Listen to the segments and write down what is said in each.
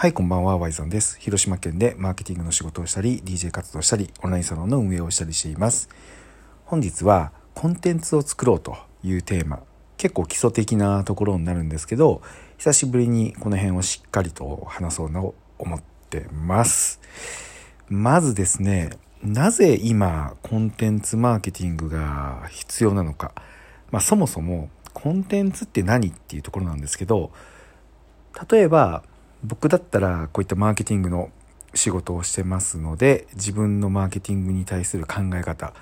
はい、こんばんは、ワイゾンです。広島県でマーケティングの仕事をしたり、DJ 活動したり、オンラインサロンの運営をしたりしています。本日は、コンテンツを作ろうというテーマ、結構基礎的なところになるんですけど、久しぶりにこの辺をしっかりと話そうなと思ってます。まずですね、なぜ今、コンテンツマーケティングが必要なのか。まあ、そもそも、コンテンツって何っていうところなんですけど、例えば、僕だったらこういったマーケティングの仕事をしてますので自分のマーケティングに対する考え方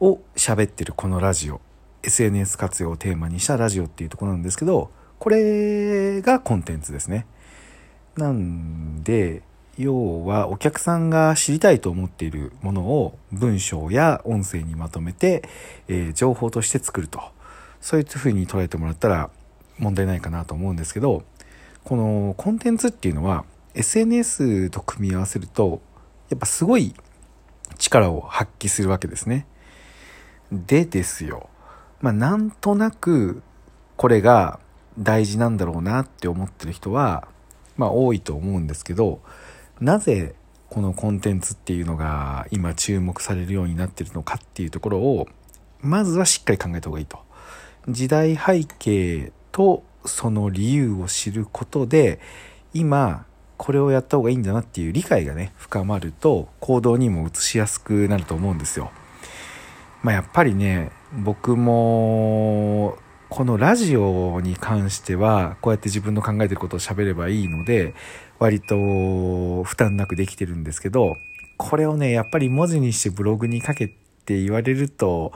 を喋ってるこのラジオ SNS 活用をテーマにしたラジオっていうところなんですけどこれがコンテンツですね。なんで要はお客さんが知りたいと思っているものを文章や音声にまとめて、えー、情報として作ると。そういうふうに捉えてもらったら問題ないかなと思うんですけどこのコンテンツっていうのは SNS と組み合わせるとやっぱすごい力を発揮するわけですね。でですよ。まあなんとなくこれが大事なんだろうなって思ってる人はまあ多いと思うんですけどなぜこのコンテンツっていうのが今注目されるようになってるのかっていうところをまずはしっかり考えた方がいいと。時代背景とその理由を知ることで今これをやった方がいいんだなっていう理解がね深まると行動にも移しやすくなると思うんですよ。まあ、やっぱりね僕もこのラジオに関してはこうやって自分の考えてることを喋ればいいので割と負担なくできてるんですけどこれをねやっぱり文字にしてブログにかけて言われると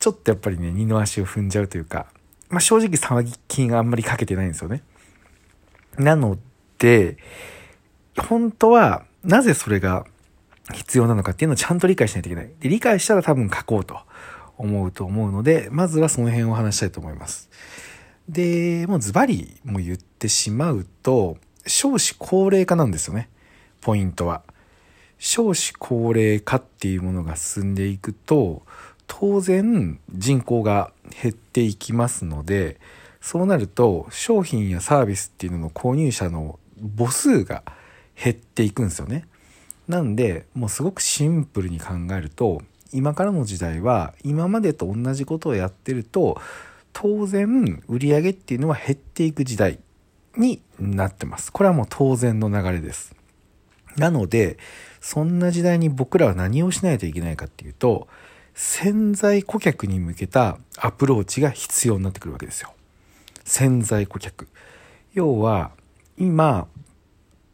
ちょっとやっぱりね二の足を踏んじゃうというかまあ、正直騒ぎ金があんまりかけてないんですよね。なので、本当はなぜそれが必要なのかっていうのをちゃんと理解しないといけない。で、理解したら多分書こうと思うと思うので、まずはその辺を話したいと思います。で、もうズバリも言ってしまうと、少子高齢化なんですよね。ポイントは。少子高齢化っていうものが進んでいくと、当然人口が減っていきますのでそうなると商品やサービスっていうのの購入者の母数が減っていくんですよね。なんでもうすごくシンプルに考えると今からの時代は今までと同じことをやってると当然売り上げっていうのは減っていく時代になってます。これはもう当然の流れです。なのでそんな時代に僕らは何をしないといけないかっていうと潜在顧客に向けたアプローチが必要になってくるわけですよ。潜在顧客。要は、今、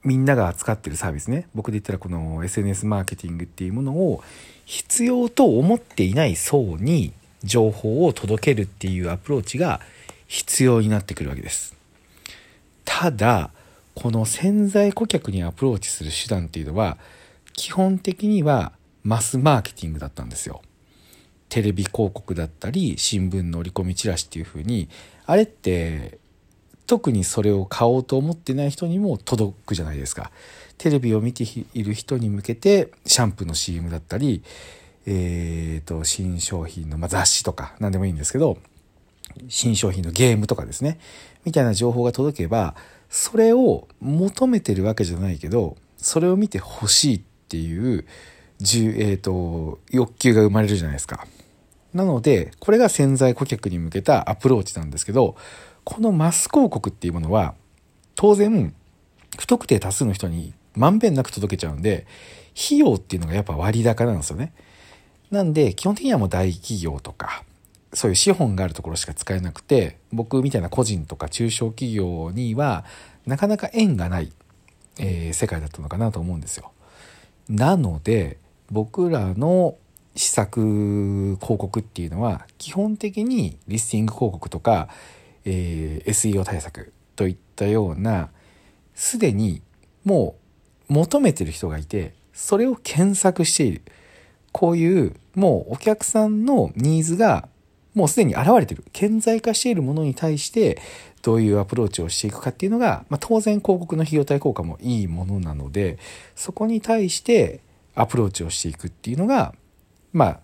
みんなが扱ってるサービスね。僕で言ったらこの SNS マーケティングっていうものを必要と思っていない層に情報を届けるっていうアプローチが必要になってくるわけです。ただ、この潜在顧客にアプローチする手段っていうのは基本的にはマスマーケティングだったんですよ。テレビ広告だったり新聞の折り込みチラシっていう風にあれって特にそれを買おうと思ってない人にも届くじゃないですかテレビを見ている人に向けてシャンプーの CM だったりえーと新商品の、まあ、雑誌とか何でもいいんですけど新商品のゲームとかですねみたいな情報が届けばそれを求めてるわけじゃないけどそれを見てほしいっていうえーと欲求が生まれるじゃないですか。なので、これが潜在顧客に向けたアプローチなんですけど、このマス広告っていうものは、当然、不特定多数の人にまんべんなく届けちゃうんで、費用っていうのがやっぱ割高なんですよね。なんで、基本的にはもう大企業とか、そういう資本があるところしか使えなくて、僕みたいな個人とか中小企業には、なかなか縁がない、えー、世界だったのかなと思うんですよ。なので、僕らの施策広告っていうのは基本的にリスティング広告とか、えー、SEO 対策といったようなすでにもう求めてる人がいてそれを検索している。こういうもうお客さんのニーズがもうすでに現れてる。顕在化しているものに対してどういうアプローチをしていくかっていうのが、まあ、当然広告の費用対効果もいいものなのでそこに対してアプローチをしていくっていうのがまあ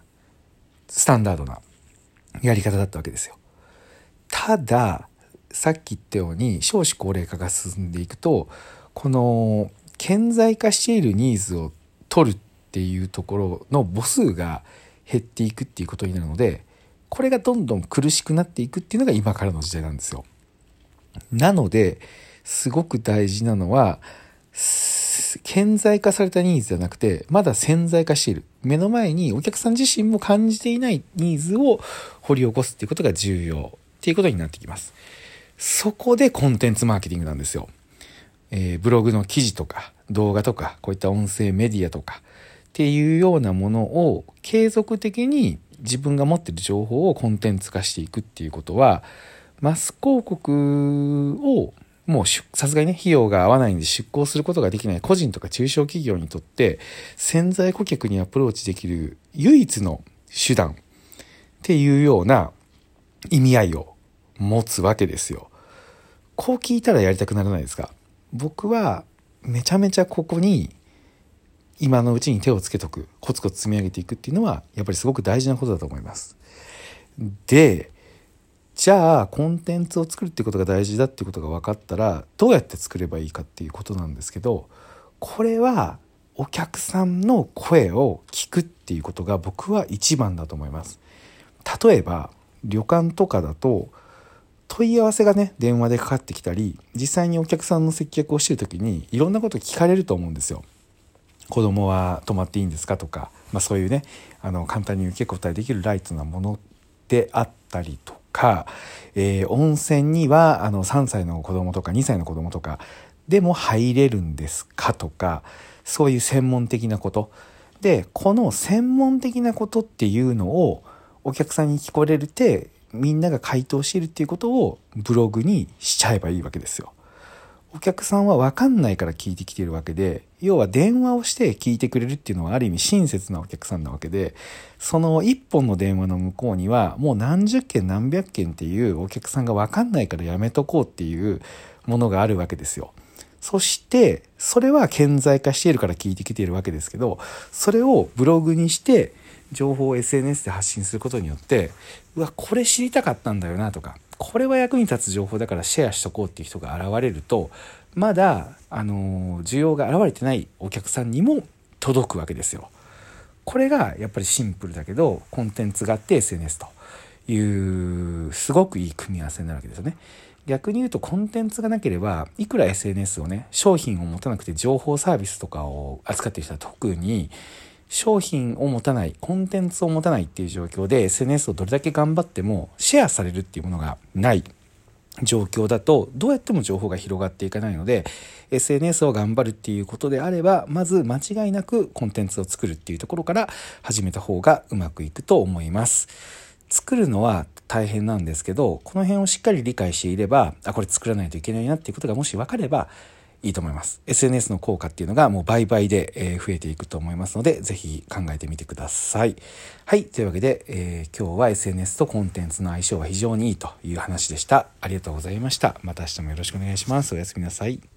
スタンダードなやり方だったわけですよ。たださっき言ったように少子高齢化が進んでいくとこの顕在化しているニーズを取るっていうところの母数が減っていくっていうことになるのでこれがどんどん苦しくなっていくっていうのが今からの時代なんですよ。なのですごく大事なのは顕在化されたニーズじゃなくてまだ潜在化している目の前にお客さん自身も感じていないニーズを掘り起こすっていうことが重要っていうことになってきます。そこでコンテンツマーケティングなんですよ。えー、ブログの記事とか動画とかこういった音声メディアとかっていうようなものを継続的に自分が持ってる情報をコンテンツ化していくっていうことはマス広告をもうさすがにね費用が合わないんで出向することができない個人とか中小企業にとって潜在顧客にアプローチできる唯一の手段っていうような意味合いを持つわけですよ。こう聞いたらやりたくならないですか僕はめちゃめちゃここに今のうちに手をつけとくコツコツ積み上げていくっていうのはやっぱりすごく大事なことだと思います。でじゃあコンテンツを作るっていうことが大事だっていうことが分かったらどうやって作ればいいかっていうことなんですけどこれはお客さんの声を聞くっていうことが僕は一番だと思います。例えば旅館とかだと問い合わせがね電話でかかってきたり実際にお客さんの接客をしてる時にいろんなこと聞かれると思うんですよ。子供は泊まっていいんですかとか、まあ、そういうねあの簡単に受け答えできるライトなものであったりとか、えー、温泉にはあの3歳の子供とか2歳の子供とかでも入れるんですかとかそういう専門的なことでこの専門的なことっていうのをお客さんに聞こえるてみんなが回答しているっていうことをブログにしちゃえばいいわけですよ。お客さんは分かんないから聞いてきてるわけで要は電話をして聞いてくれるっていうのはある意味親切なお客さんなわけでその一本の電話の向こうにはもう何十件何百件っていうお客さんが分かんないからやめとこうっていうものがあるわけですよ。そしてそれは顕在化しているから聞いてきているわけですけどそれをブログにして情報を SNS で発信することによってうわこれ知りたかったんだよなとかこれは役に立つ情報だからシェアしとこうっていう人が現れるとまだあの需要が現れてないお客さんにも届くわけですよ。これがやっぱりシンプルだけどコンテンツがあって SNS というすごくいい組み合わせになるわけですよね。逆に言うとコンテンツがなければいくら SNS をね商品を持たなくて情報サービスとかを扱ってる人は特に商品を持たないコンテンツを持たないっていう状況で SNS をどれだけ頑張ってもシェアされるっていうものがない状況だとどうやっても情報が広がっていかないので SNS を頑張るっていうことであればまず間違いなくコンテンツを作るっていうところから始めた方がうまくいくと思います。作るのは大変なんですけどこの辺をしっかり理解していればあこれ作らないといけないなっていうことがもし分かればいいと思います。SNS の効果っていうのがもう倍々で増えていくと思いますので、ぜひ考えてみてください。はい。というわけで、えー、今日は SNS とコンテンツの相性は非常にいいという話でした。ありがとうございました。また明日もよろしくお願いします。おやすみなさい。